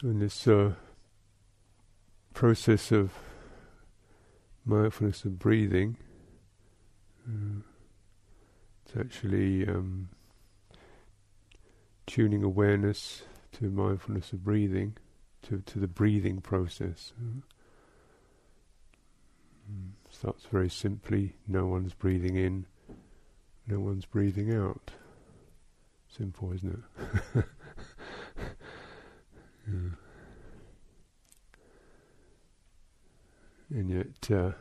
So in this uh, process of mindfulness of breathing, uh, it's actually um, tuning awareness to mindfulness of breathing, to, to the breathing process. Uh, starts very simply, no one's breathing in, no one's breathing out. Simple, isn't it? And yet, uh,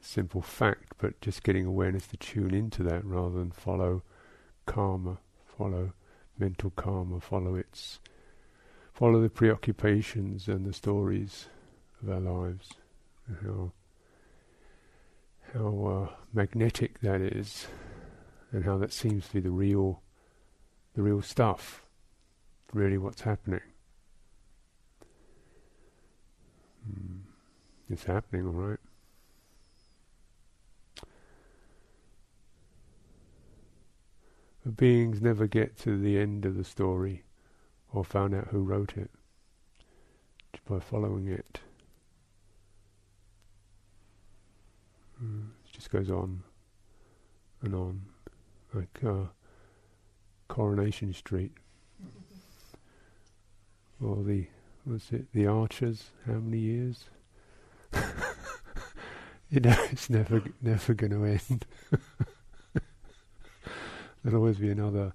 simple fact, but just getting awareness to tune into that rather than follow karma, follow mental karma, follow its, follow the preoccupations and the stories of our lives, how how uh, magnetic that is, and how that seems to be the real, the real stuff, really what's happening. Mm. It's happening, all right. But beings never get to the end of the story or found out who wrote it just by following it. Mm, it just goes on and on, like uh, Coronation Street, or the what's it? The Archers. How many years? you know, it's never never going to end. There'll always be another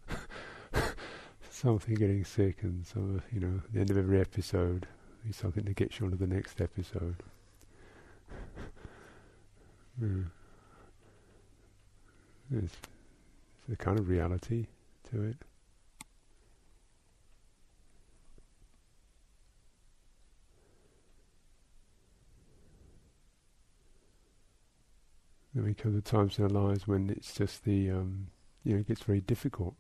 something getting sick, and some, you know, the end of every episode, be something to get you on to the next episode. mm. There's a kind of reality to it. Then we come to times in our lives when it's just the um, you know, it gets very difficult.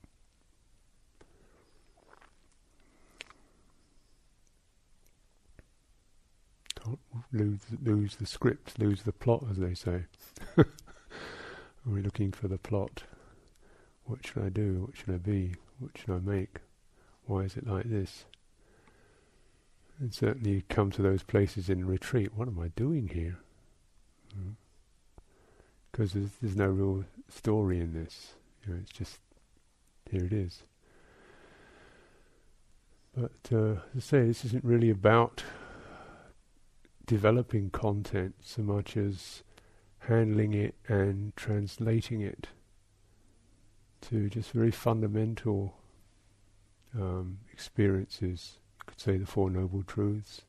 Can't lose lose the script, lose the plot, as they say. Are we looking for the plot? What should I do? What should I be? What should I make? Why is it like this? And certainly you come to those places in retreat. What am I doing here? Because there's, there's no real story in this. You know, it's just here it is. But uh, as I say, this isn't really about developing content so much as handling it and translating it to just very fundamental um, experiences. You could say the Four Noble Truths,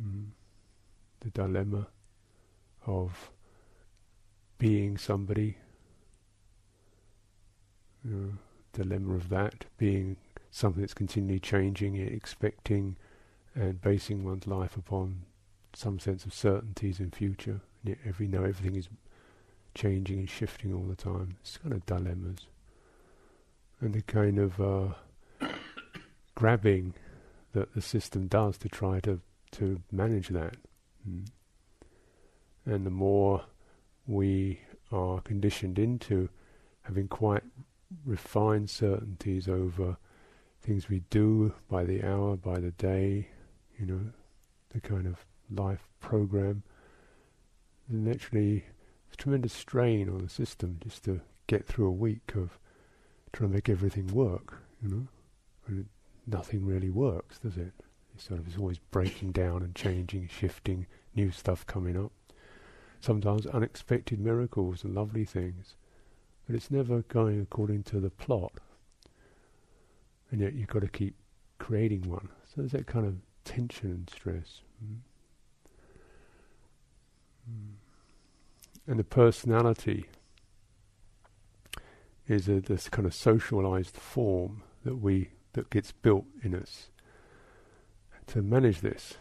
mm, the dilemma of being somebody know, dilemma of that being something that's continually changing, expecting and basing one's life upon some sense of certainties in future. And every now everything is changing and shifting all the time. It's kind of dilemmas, and the kind of uh, grabbing that the system does to try to to manage that. Mm. And the more we are conditioned into having quite refined certainties over things we do by the hour, by the day, you know, the kind of life program. And naturally, it's tremendous strain on the system just to get through a week of trying to make everything work, you know. And nothing really works, does it? It sort of is always breaking down and changing, shifting, new stuff coming up. Sometimes unexpected miracles and lovely things but it's never going according to the plot. And yet you've got to keep creating one. So there's that kind of tension and stress. Mm. Mm. And the personality is a, this kind of socialized form that we that gets built in us to manage this.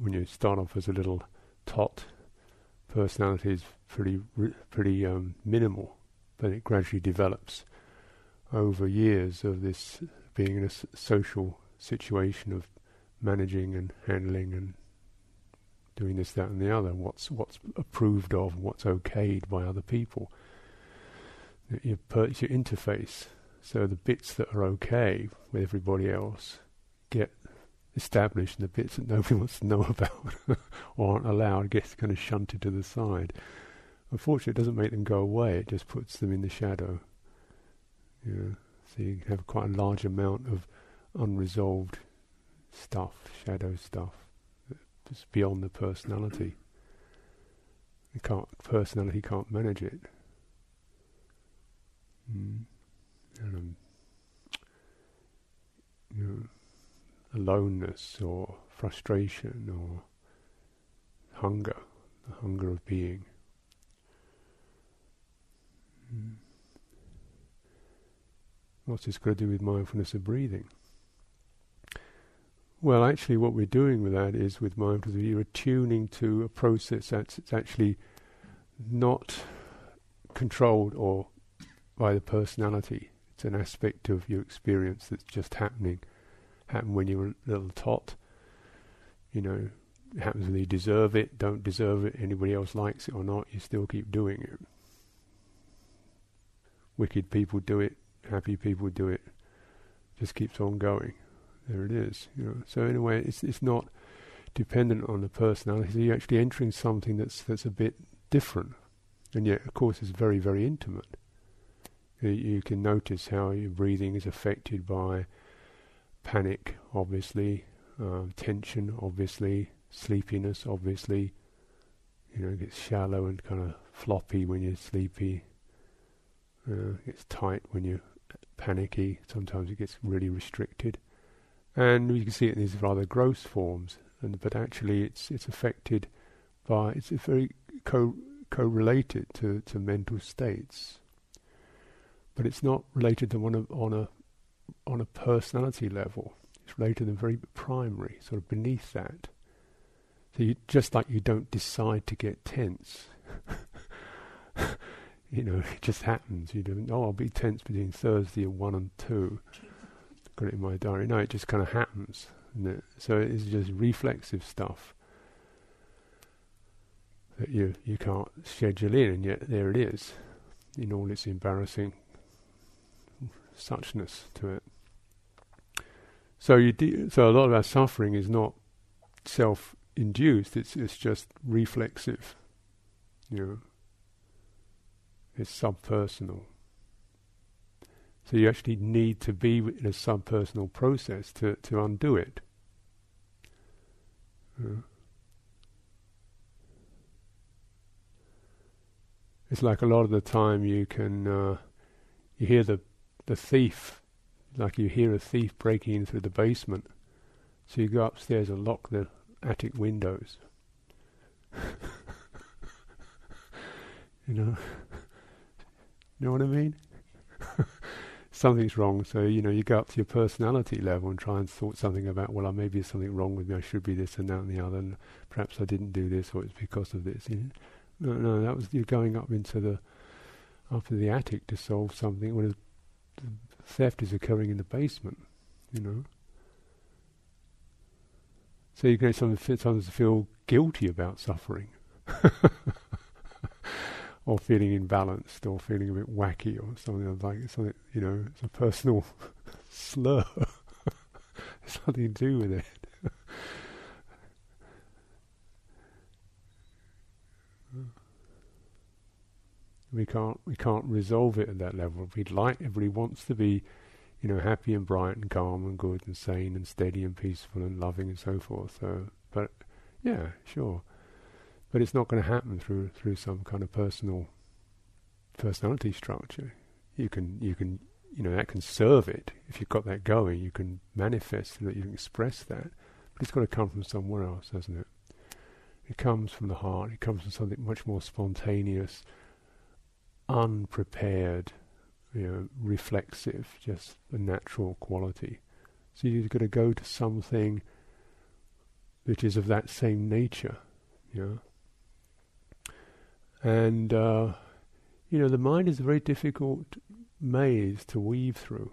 When you start off as a little tot, personality is pretty pretty um, minimal but it gradually develops over years of this being in social situation of managing and handling and doing this, that, and the other. What's what's approved of, what's okayed by other people. Your, per- your interface. So the bits that are okay with everybody else get established and the bits that nobody wants to know about or aren't allowed get kind of shunted to the side. Unfortunately, it doesn't make them go away, it just puts them in the shadow. Yeah, so you have quite a large amount of unresolved stuff, shadow stuff, that's beyond the personality. The can't, personality can't manage it. Mm. And, um, you know, aloneness or frustration or hunger, the hunger of being. Mm. What's this got to do with mindfulness of breathing? Well, actually, what we're doing with that is with mindfulness, you're attuning to a process that's actually not controlled or by the personality. It's an aspect of your experience that's just happening. Happened when you were a little tot. You know, it happens whether you deserve it, don't deserve it, anybody else likes it or not, you still keep doing it. Wicked people do it, happy people do it. Just keeps on going. There it is. You know. So anyway, it's it's not dependent on the personality. So you're actually entering something that's that's a bit different, and yet, of course, it's very very intimate. You, you can notice how your breathing is affected by panic, obviously, uh, tension, obviously, sleepiness, obviously. You know, it gets shallow and kind of floppy when you're sleepy. Uh, it gets tight when you're panicky. Sometimes it gets really restricted, and you can see it in these rather gross forms. And but actually, it's it's affected by it's very co correlated to to mental states, but it's not related to one of, on a on a personality level. It's related to the very primary, sort of beneath that. So you, just like you don't decide to get tense. you know, it just happens. You don't, oh, I'll be tense between Thursday and 1 and 2. Got it in my diary. No, it just kind of happens. It? So it's just reflexive stuff that you, you can't schedule in, and yet there it is in all its embarrassing suchness to it. So you de- so a lot of our suffering is not self-induced; it's it's just reflexive. You know, it's subpersonal. So you actually need to be in a subpersonal process to, to undo it. It's like a lot of the time you can uh, you hear the the thief, like you hear a thief breaking in through the basement. So you go upstairs and lock the attic windows. you know. Know what I mean? Something's wrong, so you know you go up to your personality level and try and sort something about. Well, uh, maybe there's something wrong with me. I should be this and that and the other, and perhaps I didn't do this, or it's because of this. You know? No, no, that was you're going up into the up to the attic to solve something when the theft is occurring in the basement. You know. So you get sometimes feel guilty about suffering. or feeling imbalanced or feeling a bit wacky or something like something you know it's a personal slur it's nothing to do with it we can't we can't resolve it at that level If we'd like everybody wants to be you know happy and bright and calm and good and sane and steady and peaceful and loving and so forth so but yeah sure but it's not going to happen through through some kind of personal personality structure. You can you can you know that can serve it if you've got that going. You can manifest that. You can express that, but it's got to come from somewhere else, doesn't it? It comes from the heart. It comes from something much more spontaneous, unprepared, you know, reflexive, just a natural quality. So you've got to go to something which is of that same nature, you know. And, uh, you know, the mind is a very difficult maze to weave through.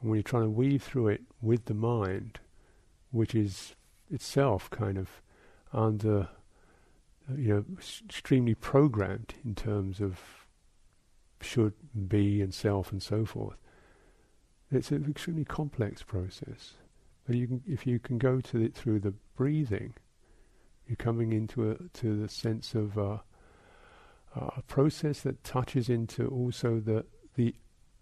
And when you're trying to weave through it with the mind, which is itself kind of under, you know, extremely programmed in terms of should, be, and self, and so forth, it's an extremely complex process. But you can, if you can go to it through the breathing, you're coming into a to the sense of uh, a process that touches into also the the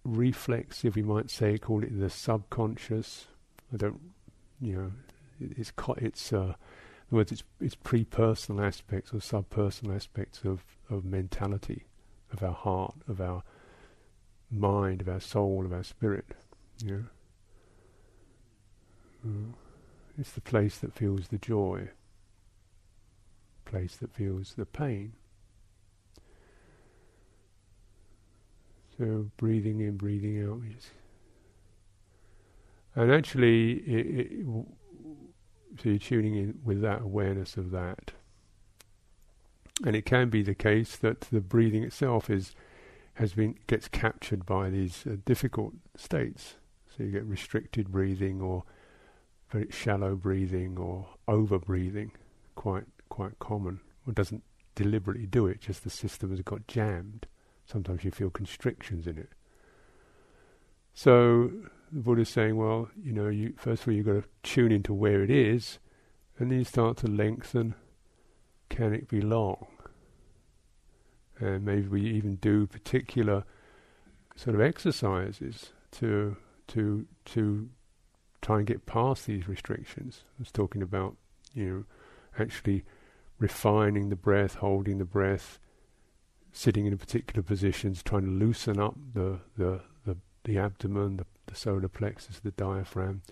reflexive, we might say, call it the subconscious. I don't, you know, it, it's co- it's uh, other words, it's it's pre-personal aspects or sub-personal aspects of of mentality, of our heart, of our mind, of our soul, of our spirit. Yeah. Uh, it's the place that feels the joy, place that feels the pain. So breathing in, breathing out. And actually, it, it, so you're tuning in with that awareness of that. And it can be the case that the breathing itself is has been gets captured by these uh, difficult states. So you get restricted breathing or very shallow breathing or over breathing, quite quite common. One doesn't deliberately do it, just the system has got jammed. Sometimes you feel constrictions in it. So the Buddha's saying, well, you know, you first of all you've got to tune into where it is, and then you start to lengthen. Can it be long? And maybe we even do particular sort of exercises to to to try and get past these restrictions. I was talking about, you know, actually refining the breath, holding the breath, sitting in particular positions, trying to loosen up the the the, the abdomen, the, the solar plexus, the diaphragm.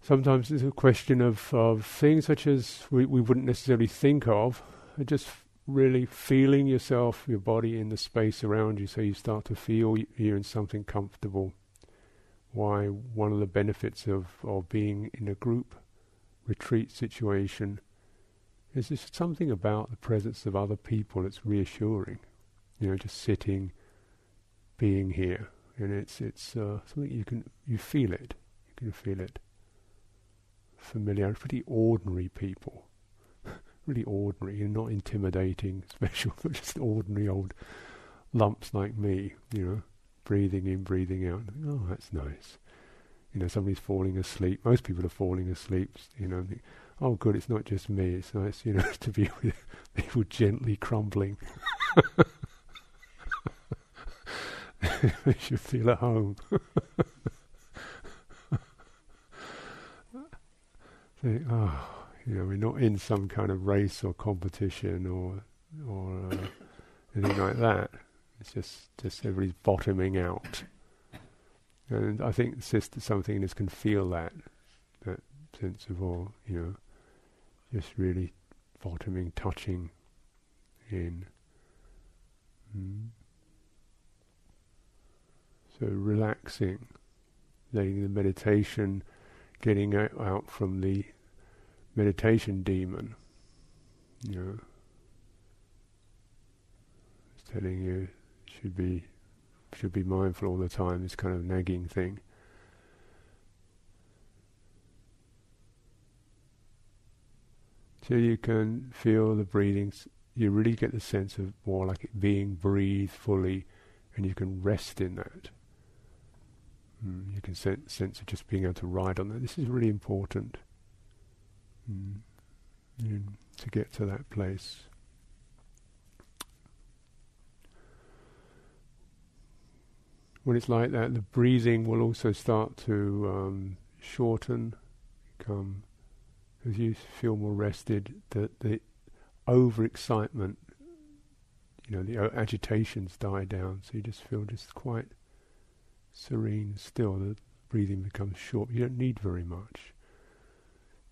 Sometimes it's a question of, of things such as we, we wouldn't necessarily think of, just really feeling yourself, your body in the space around you, so you start to feel you're in something comfortable. Why one of the benefits of, of being in a group retreat situation is just something about the presence of other people that's reassuring. You know, just sitting, being here, and it's it's uh, something you can you feel it. You can feel it. Familiar, pretty ordinary people, really ordinary and not intimidating, special, but just ordinary old lumps like me. You know, breathing in, breathing out. Oh, that's nice. You know, somebody's falling asleep. Most people are falling asleep. You know oh good, it's not just me. It's nice, you know, to be with people gently crumbling. Makes you feel at home. Think, oh, you know, we're not in some kind of race or competition or or uh, anything like that. It's just just everybody's bottoming out, and I think sister something in us can feel that that sense of all, you know, just really bottoming, touching in. Mm. So relaxing, letting the meditation, getting out, from the meditation demon. You know, it's telling you should be should be mindful all the time. This kind of nagging thing. So you can feel the breathing. You really get the sense of more like it being breathed fully, and you can rest in that. Mm, you can sense sense of just being able to ride on that. This is really important mm, to get to that place. When it's like that, the breathing will also start to um, shorten, become as you feel more rested, the the overexcitement, you know, the agitations die down. So you just feel just quite serene, still. The breathing becomes short. You don't need very much.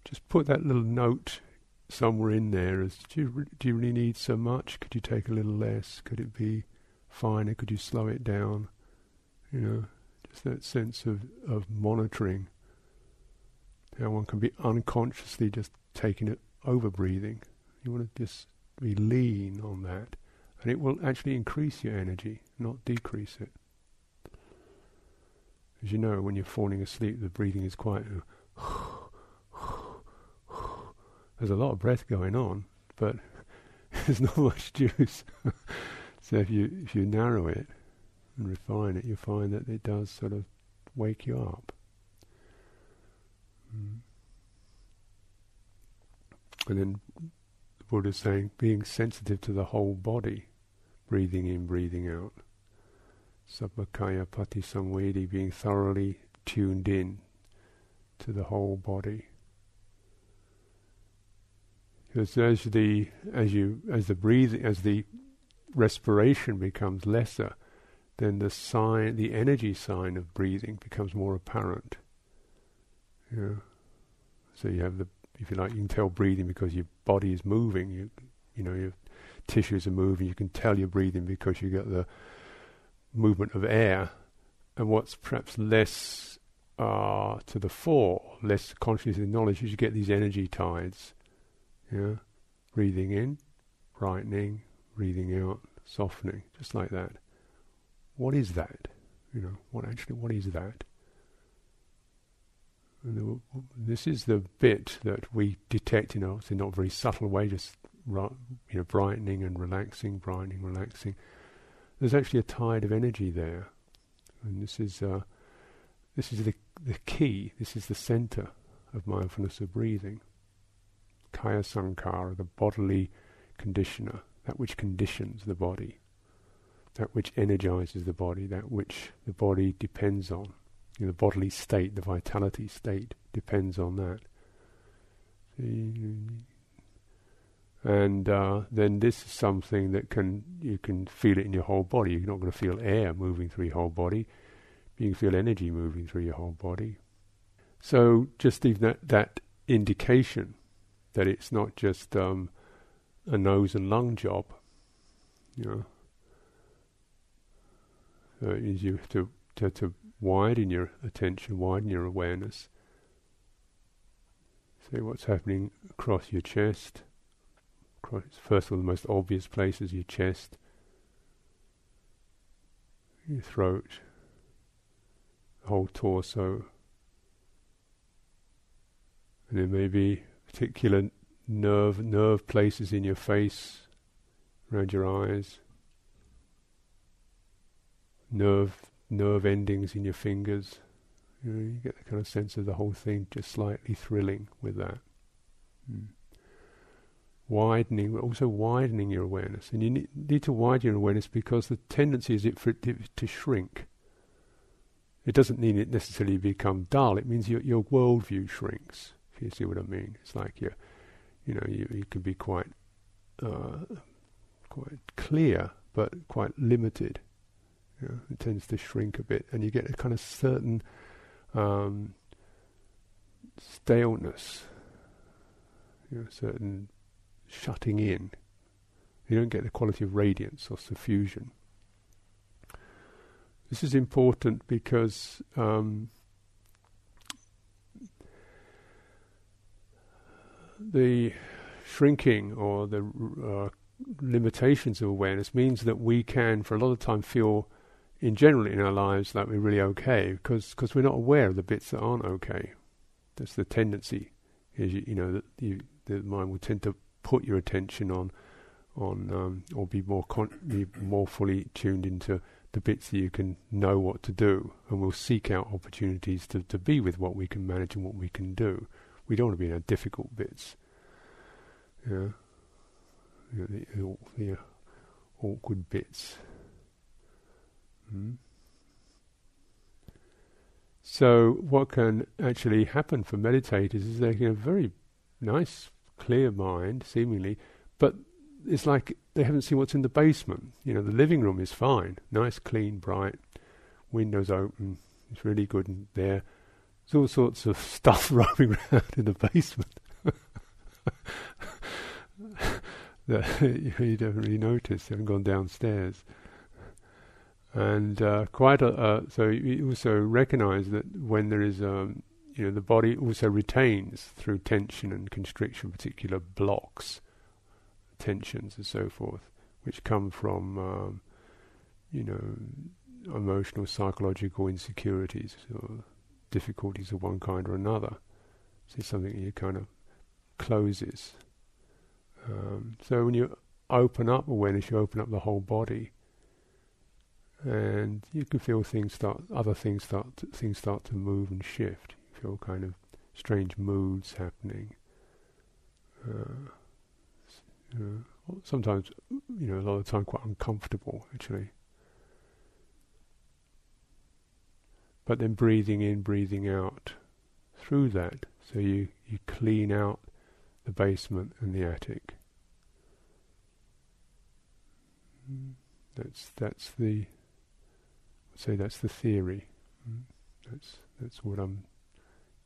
Just put that little note somewhere in there. As do you do you really need so much? Could you take a little less? Could it be finer? Could you slow it down? You know, just that sense of of monitoring how one can be unconsciously just taking it over breathing. You want to just be lean on that, and it will actually increase your energy, not decrease it. As you know, when you're falling asleep, the breathing is quite. There's a lot of breath going on, but there's not much juice. so if you if you narrow it and refine it, you find that it does sort of wake you up. Mm. And then the Buddha is saying being sensitive to the whole body, breathing in, breathing out. Sabbakaya pati samvedi, being thoroughly tuned in to the whole body. Because as the as you as the breathing as the respiration becomes lesser, then the sign the energy sign of breathing becomes more apparent. Yeah. So you have the if you like you can tell breathing because your body is moving, you you know, your tissues are moving, you can tell you're breathing because you get the movement of air. And what's perhaps less uh, to the fore, less conscious in knowledge, is you get these energy tides. Yeah, breathing in, brightening, breathing out, softening, just like that. What is that? You know, what actually, what is that? This is the bit that we detect in obviously not very subtle way, just you know, brightening and relaxing, brightening, relaxing. There's actually a tide of energy there, and this is uh, this is the the key. This is the center of mindfulness of breathing. Kaya sankhara, the bodily conditioner, that which conditions the body, that which energizes the body, that which the body depends on. You know, the bodily state, the vitality state depends on that. And uh, then this is something that can you can feel it in your whole body. You're not going to feel air moving through your whole body. You can feel energy moving through your whole body. So just even that, that indication that it's not just um, a nose and lung job, you know. So it means you have to, to, to widen your attention, widen your awareness. See what's happening across your chest. First of all, the most obvious places your chest, your throat, the whole torso. And there may be particular nerve nerve places in your face, around your eyes, nerve nerve endings in your fingers. You, know, you get the kind of sense of the whole thing just slightly thrilling with that. Mm. Widening, but also widening your awareness, and you need, need to widen your awareness because the tendency is it for it to, to shrink. It doesn't mean it necessarily become dull. It means your your worldview shrinks. If you see what I mean, it's like you, you know, you you can be quite uh, quite clear, but quite limited. You know, it tends to shrink a bit, and you get a kind of certain um, staleness, you know, certain shutting in. You don't get the quality of radiance or suffusion. This is important because um, the shrinking or the uh, limitations of awareness means that we can, for a lot of time, feel in general in our lives that we're really okay because cause we're not aware of the bits that aren't okay. That's the tendency, is you, you know that you, the mind will tend to put your attention on on um, or be more con- be more fully tuned into the bits that you can know what to do, and we'll seek out opportunities to, to be with what we can manage and what we can do. We don't want to be in our difficult bits. Yeah, the, the, the awkward bits. Hmm. So, what can actually happen for meditators is they get a very nice, clear mind, seemingly, but it's like they haven't seen what's in the basement. You know, the living room is fine, nice, clean, bright, windows open, it's really good there. There's all sorts of stuff roaming around in the basement that you don't really notice. You haven't gone downstairs. And uh, quite a, uh, so you also recognize that when there is, um, you know, the body also retains through tension and constriction particular blocks tensions and so forth, which come from, um, you know, emotional, psychological insecurities or difficulties of one kind or another. So it's something you kind of closes. Um, so when you open up awareness, you open up the whole body, and you can feel things start, other things start, to, things start to move and shift. Feel kind of strange moods happening Uh, know, sometimes, you know, a lot of the time quite uncomfortable actually. But then breathing in, breathing out through that, so you, you clean out the basement and the attic. That's that's the say that's the theory. That's that's what I'm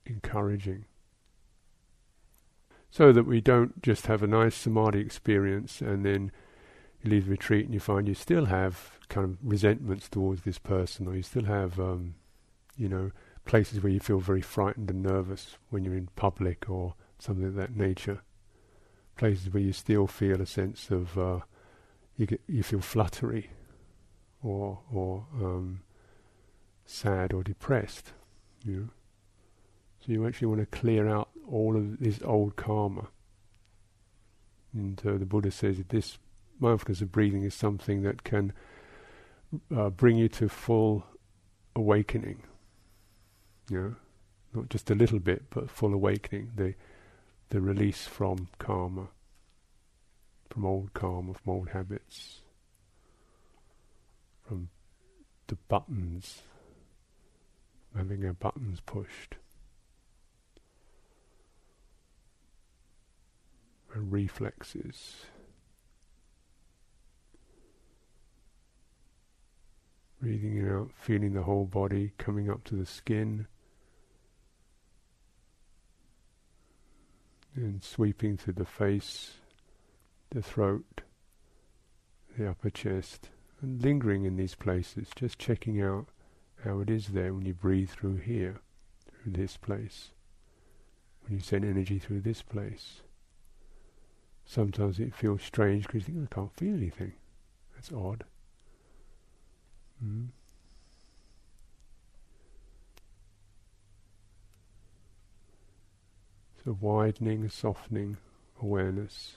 encouraging. So that we don't just have a nice samadhi experience and then you leave the retreat and you find you still have kind of resentments towards this person or you still have um, you know places where you feel very frightened and nervous when you're in public or something of that nature. Places where you still feel a sense of uh, you get you feel fluttery or or um, sad or depressed. You know? So you actually want to clear out all of this old karma. And uh, the Buddha says that this mindfulness of breathing is something that can uh, bring you to full awakening. You know, not just a little bit, but full awakening. The the release from karma, from old karma, from old habits, from the buttons, having our buttons pushed. Reflexes. Breathing out, feeling the whole body coming up to the skin. And sweeping through the face, the throat, the upper chest, and lingering in these places, just checking out how it is there when you breathe through here, through this place, when you send energy through this place. Sometimes it feels strange because you think, I can't feel anything. That's odd. Mm. So widening, softening awareness.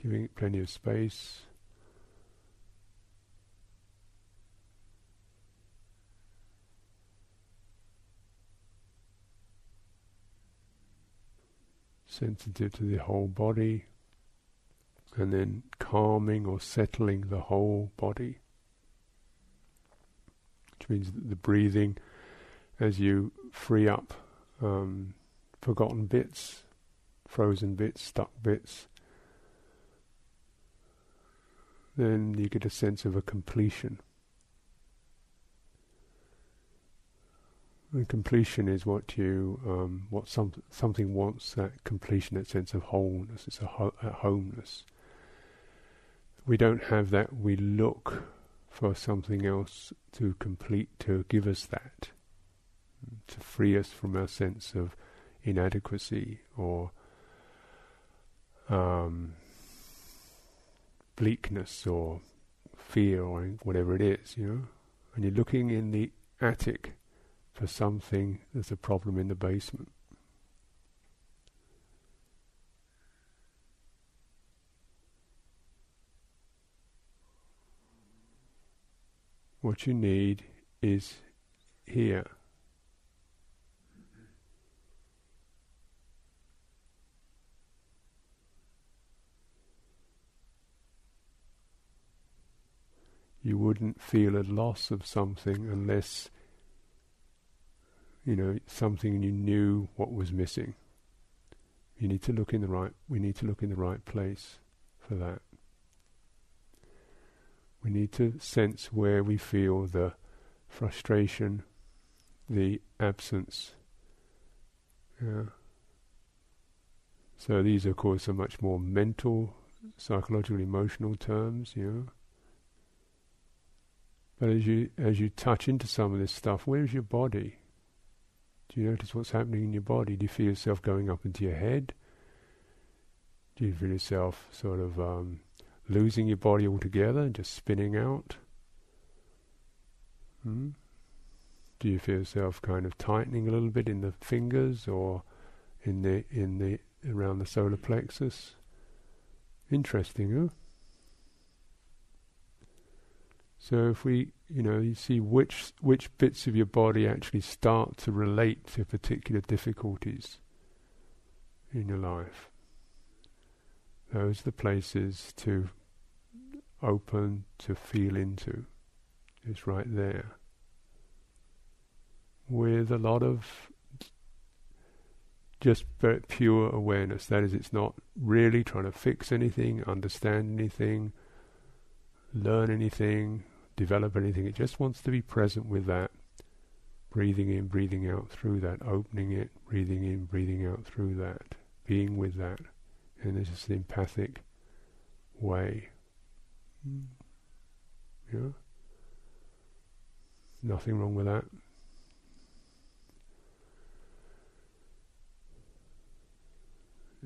Giving it plenty of space. Sensitive to the whole body, and then calming or settling the whole body. Which means that the breathing, as you free up um, forgotten bits, frozen bits, stuck bits, then you get a sense of a completion. Completion is what you, um, what some, something wants, that completion, that sense of wholeness, it's a, ho- a homeness. We don't have that, we look for something else to complete, to give us that, to free us from our sense of inadequacy or um, bleakness or fear or whatever it is, you know. And you're looking in the attic for something, there's a problem in the basement. What you need is here. You wouldn't feel a loss of something unless you know, something you knew what was missing. You need to look in the right, we need to look in the right place for that. We need to sense where we feel the frustration, the absence. Yeah. So these, of course, are much more mental, psychological, emotional terms, you know. But as you as you touch into some of this stuff, where's your body? Do you notice what's happening in your body? Do you feel yourself going up into your head? Do you feel yourself sort of um, losing your body altogether and just spinning out? Hmm? Do you feel yourself kind of tightening a little bit in the fingers or in the in the around the solar plexus? Interesting, huh? So if we, you know, you see which which bits of your body actually start to relate to particular difficulties in your life. Those are the places to open to feel into. It's right there. With a lot of just pure awareness. That is, it's not really trying to fix anything, understand anything, learn anything, develop anything. It just wants to be present with that. Breathing in, breathing out through that, opening it, breathing in, breathing out through that, being with that. And it's just an empathic way. Mm. Yeah? Nothing wrong with that.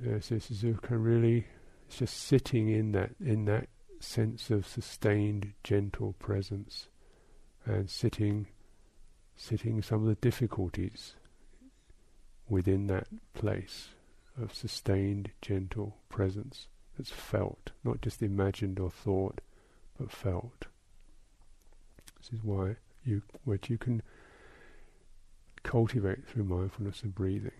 Yes, this is a really, it's just sitting in that, in that sense of sustained, gentle presence, and sitting, sitting some of the difficulties within that place of sustained, gentle presence that's felt, not just imagined or thought, but felt. This is why you, what you can cultivate through mindfulness of breathing.